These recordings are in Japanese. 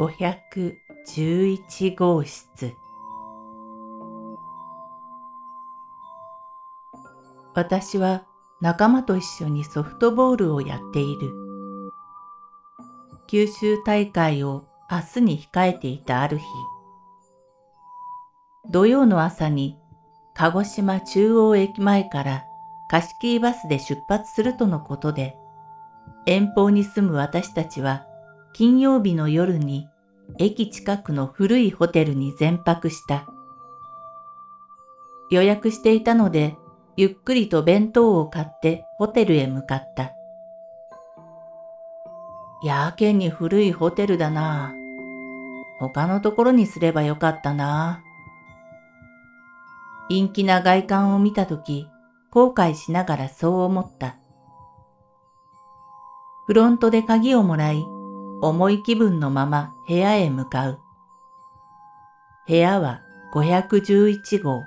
511号室私は仲間と一緒にソフトボールをやっている。九州大会を明日に控えていたある日、土曜の朝に鹿児島中央駅前から貸切バスで出発するとのことで、遠方に住む私たちは金曜日の夜に駅近くの古いホテルに全泊した。予約していたので、ゆっくりと弁当を買ってホテルへ向かった。やけに古いホテルだな。他のところにすればよかったな。陰気な外観を見たとき、後悔しながらそう思った。フロントで鍵をもらい、重い気分のまま部屋へ向かう。部屋は511号。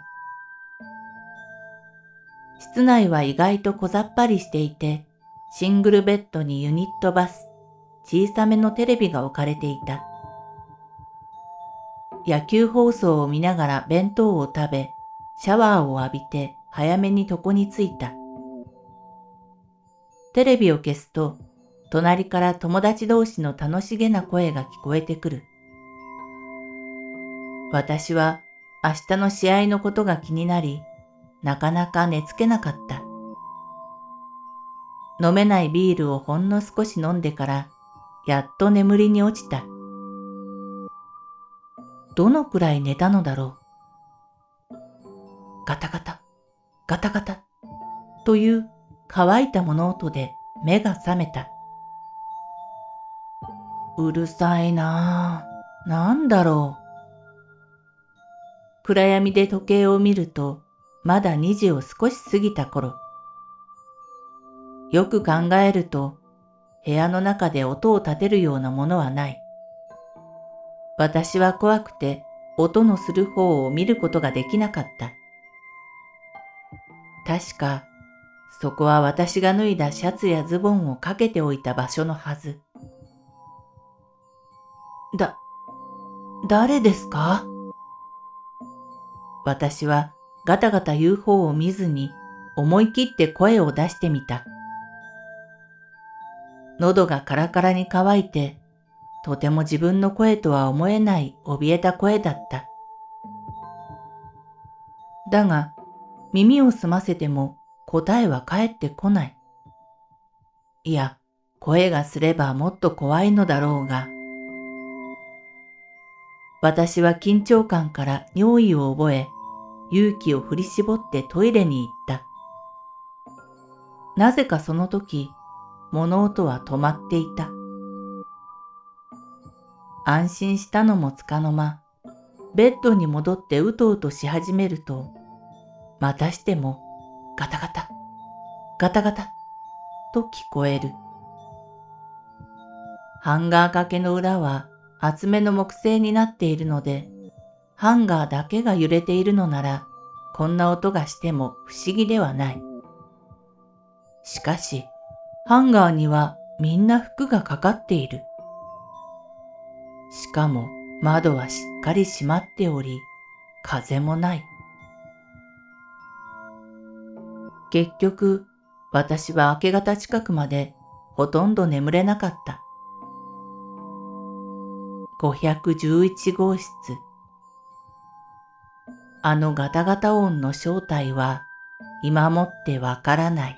室内は意外と小ざっぱりしていて、シングルベッドにユニットバス、小さめのテレビが置かれていた。野球放送を見ながら弁当を食べ、シャワーを浴びて早めに床に着いた。テレビを消すと隣から友達同士の楽しげな声が聞こえてくる。私は明日の試合のことが気になり、なかなか寝つけなかった。飲めないビールをほんの少し飲んでから、やっと眠りに落ちた。どのくらい寝たのだろう。ガタガタ、ガタガタ、という乾いた物音で目が覚めた。うるさいなぁ。なんだろう。暗闇で時計を見ると、まだ2時を少し過ぎた頃。よく考えると、部屋の中で音を立てるようなものはない。私は怖くて音のする方を見ることができなかった。確か、そこは私が脱いだシャツやズボンをかけておいた場所のはず。だ、誰ですか？私はガタガタ言う方を見ずに思い切って声を出してみた。喉がカラカラに乾いて、とても自分の声とは思えない怯えた声だった。だが、耳を澄ませても答えは返ってこない。いや、声がすればもっと怖いのだろうが、私は緊張感から尿意を覚え、勇気を振り絞ってトイレに行った。なぜかその時、物音は止まっていた。安心したのもつかの間、ベッドに戻ってうとうとし始めると、またしてもガタガタ、ガタガタと聞こえる。ハンガー掛けの裏は厚めの木製になっているので、ハンガーだけが揺れているのなら、こんな音がしても不思議ではない。しかし、ハンガーにはみんな服がかかっている。しかも窓はしっかり閉まっており、風もない。結局、私は明け方近くまでほとんど眠れなかった。511号室。あのガタガタ音の正体は今もってわからない。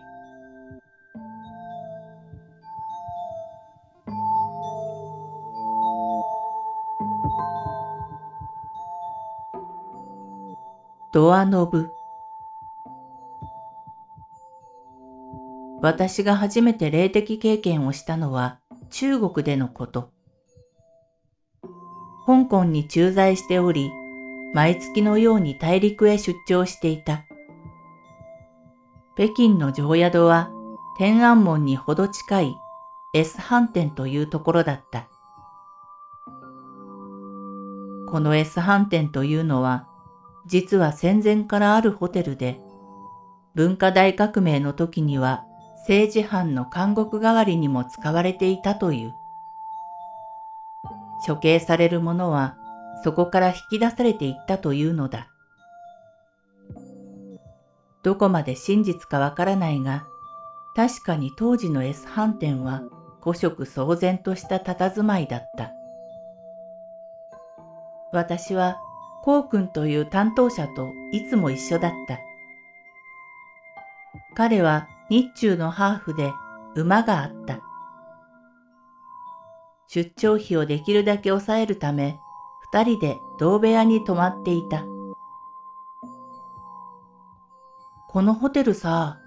ドアノブ私が初めて霊的経験をしたのは中国でのこと。香港に駐在しており、毎月のように大陸へ出張していた。北京の常宿は天安門にほど近い S 飯店というところだった。この S 飯店というのは、実は戦前からあるホテルで、文化大革命の時には政治犯の監獄代わりにも使われていたという。処刑される者はそこから引き出されていったというのだ。どこまで真実かわからないが、確かに当時の S 飯店は古色騒然とした佇まいだった。私は、こうくんという担当者といつも一緒だった。彼は日中のハーフで馬があった。出張費をできるだけ抑えるため、二人で同部屋に泊まっていた。このホテルさ、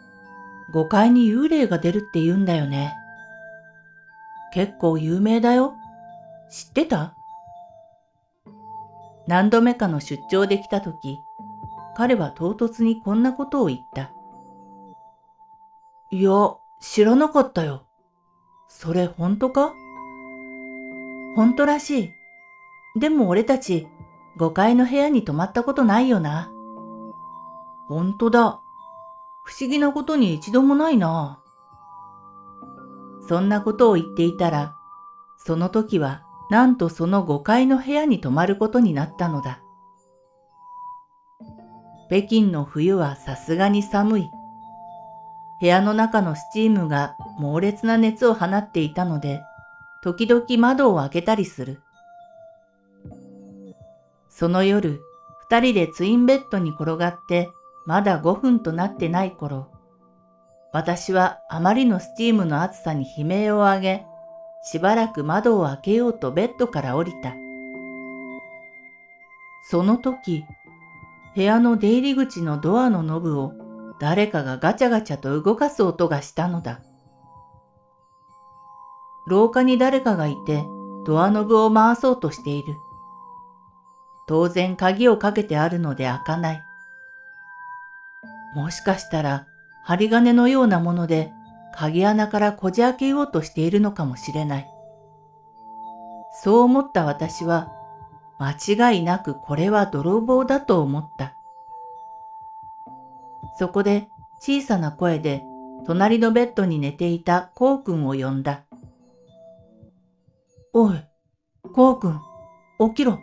5階に幽霊が出るって言うんだよね。結構有名だよ。知ってた？何度目かの出張で来た時、彼は唐突にこんなことを言った。いや、知らなかったよ。それ本当か？本当らしい。でも俺たち、5階の部屋に泊まったことないよな。本当だ。不思議なことに一度もないな。そんなことを言っていたら、その時はなんとその5階の部屋に泊まることになったのだ。北京の冬はさすがに寒い。部屋の中のスチームが猛烈な熱を放っていたので、時々窓を開けたりする。その夜、二人でツインベッドに転がってまだ5分となってない頃、私はあまりのスチームの暑さに悲鳴を上げ、しばらく窓を開けようとベッドから降りた。その時、部屋の出入り口のドアのノブを誰かがガチャガチャと動かす音がしたのだ。廊下に誰かがいてドアノブを回そうとしている。当然鍵をかけてあるので開かない。もしかしたら針金のようなもので鍵穴からこじ開けようとしているのかもしれない。そう思った私は間違いなくこれは泥棒だと思った。そこで小さな声で隣のベッドに寝ていたコウ君を呼んだ。おい、コウ君、起きろ。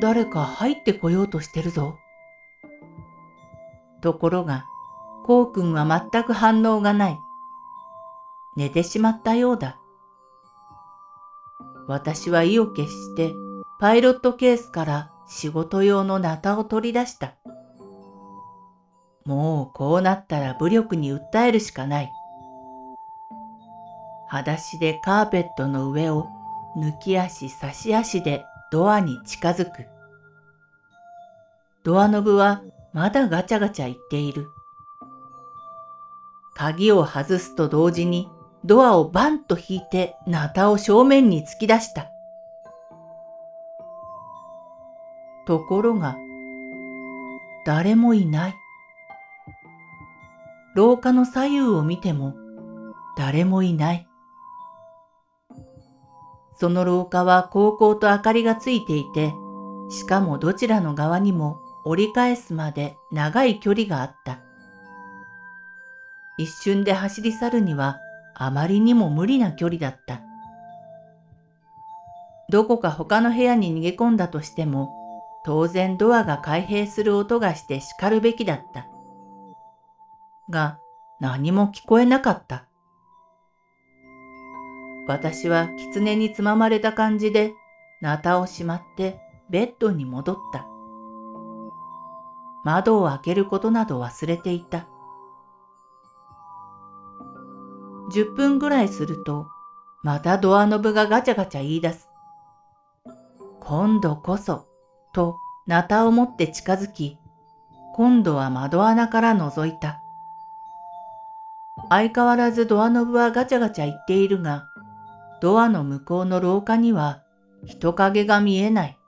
誰か入ってこようとしてるぞ。ところが、コウ君は全く反応がない。寝てしまったようだ。私は意を決してパイロットケースから仕事用のナタを取り出した。もうこうなったら武力に訴えるしかない。裸足でカーペットの上を抜き足差し足でドアに近づく。ドアノブはまだガチャガチャ言っている。鍵を外すと同時にドアをバンと引いてナタを正面に突き出した。ところが、誰もいない。廊下の左右を見ても誰もいない。その廊下は高校と明かりがついていて、しかもどちらの側にも折り返すまで長い距離があった。一瞬で走り去るにはあまりにも無理な距離だった。どこか他の部屋に逃げ込んだとしても、当然ドアが開閉する音がして叱るべきだった。が何も聞こえなかった。私は狐につままれた感じで、ナタをしまってベッドに戻った。窓を開けることなど忘れていた。10分ぐらいすると、またドアノブがガチャガチャ言い出す。今度こそ、と、ナタを持って近づき、今度は窓穴から覗いた。相変わらずドアノブはガチャガチャ言っているが、ドアの向こうの廊下には人影が見えない。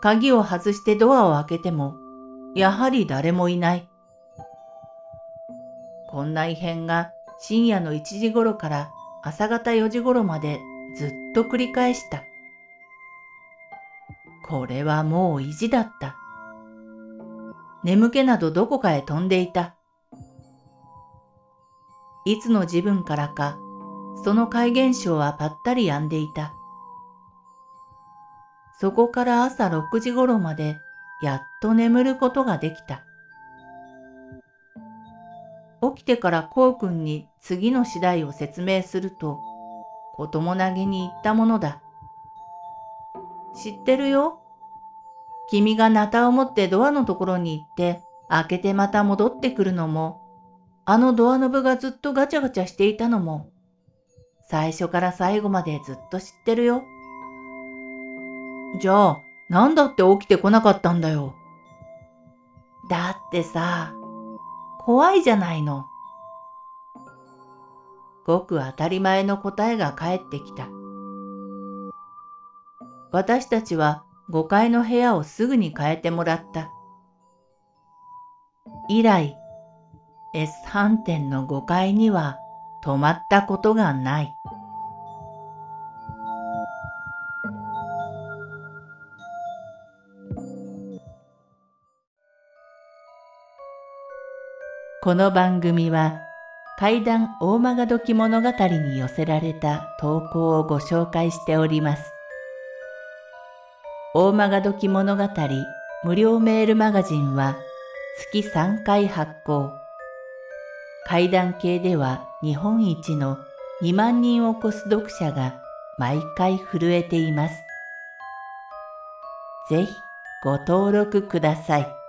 鍵を外してドアを開けても、やはり誰もいない。こんな異変が深夜の1時頃から朝方4時頃までずっと繰り返した。これはもう意地だった。眠気などどこかへ飛んでいた。いつの自分からか、その怪現象はぱったり止んでいた。そこから朝6時頃までやっと眠ることができた。起きてからこうくんに次の次第を説明すると、子供投げに言ったものだ。知ってるよ。君がナタを持ってドアのところに行って、開けてまた戻ってくるのも、あのドアノブがずっとガチャガチャしていたのも、最初から最後までずっと知ってるよ。じゃあ、なんだって起きてこなかったんだよ。だってさ、怖いじゃないの。ごく当たり前の答えが返ってきた。私たちは5階の部屋をすぐに変えてもらった。以来、S 飯店の5階には泊まったことがない。この番組は怪談大曲どき物語に寄せられた投稿をご紹介しております。大曲どき物語無料メールマガジンは月3回発行。怪談系では日本一の2万人を超す読者が毎回震えています。ぜひご登録ください。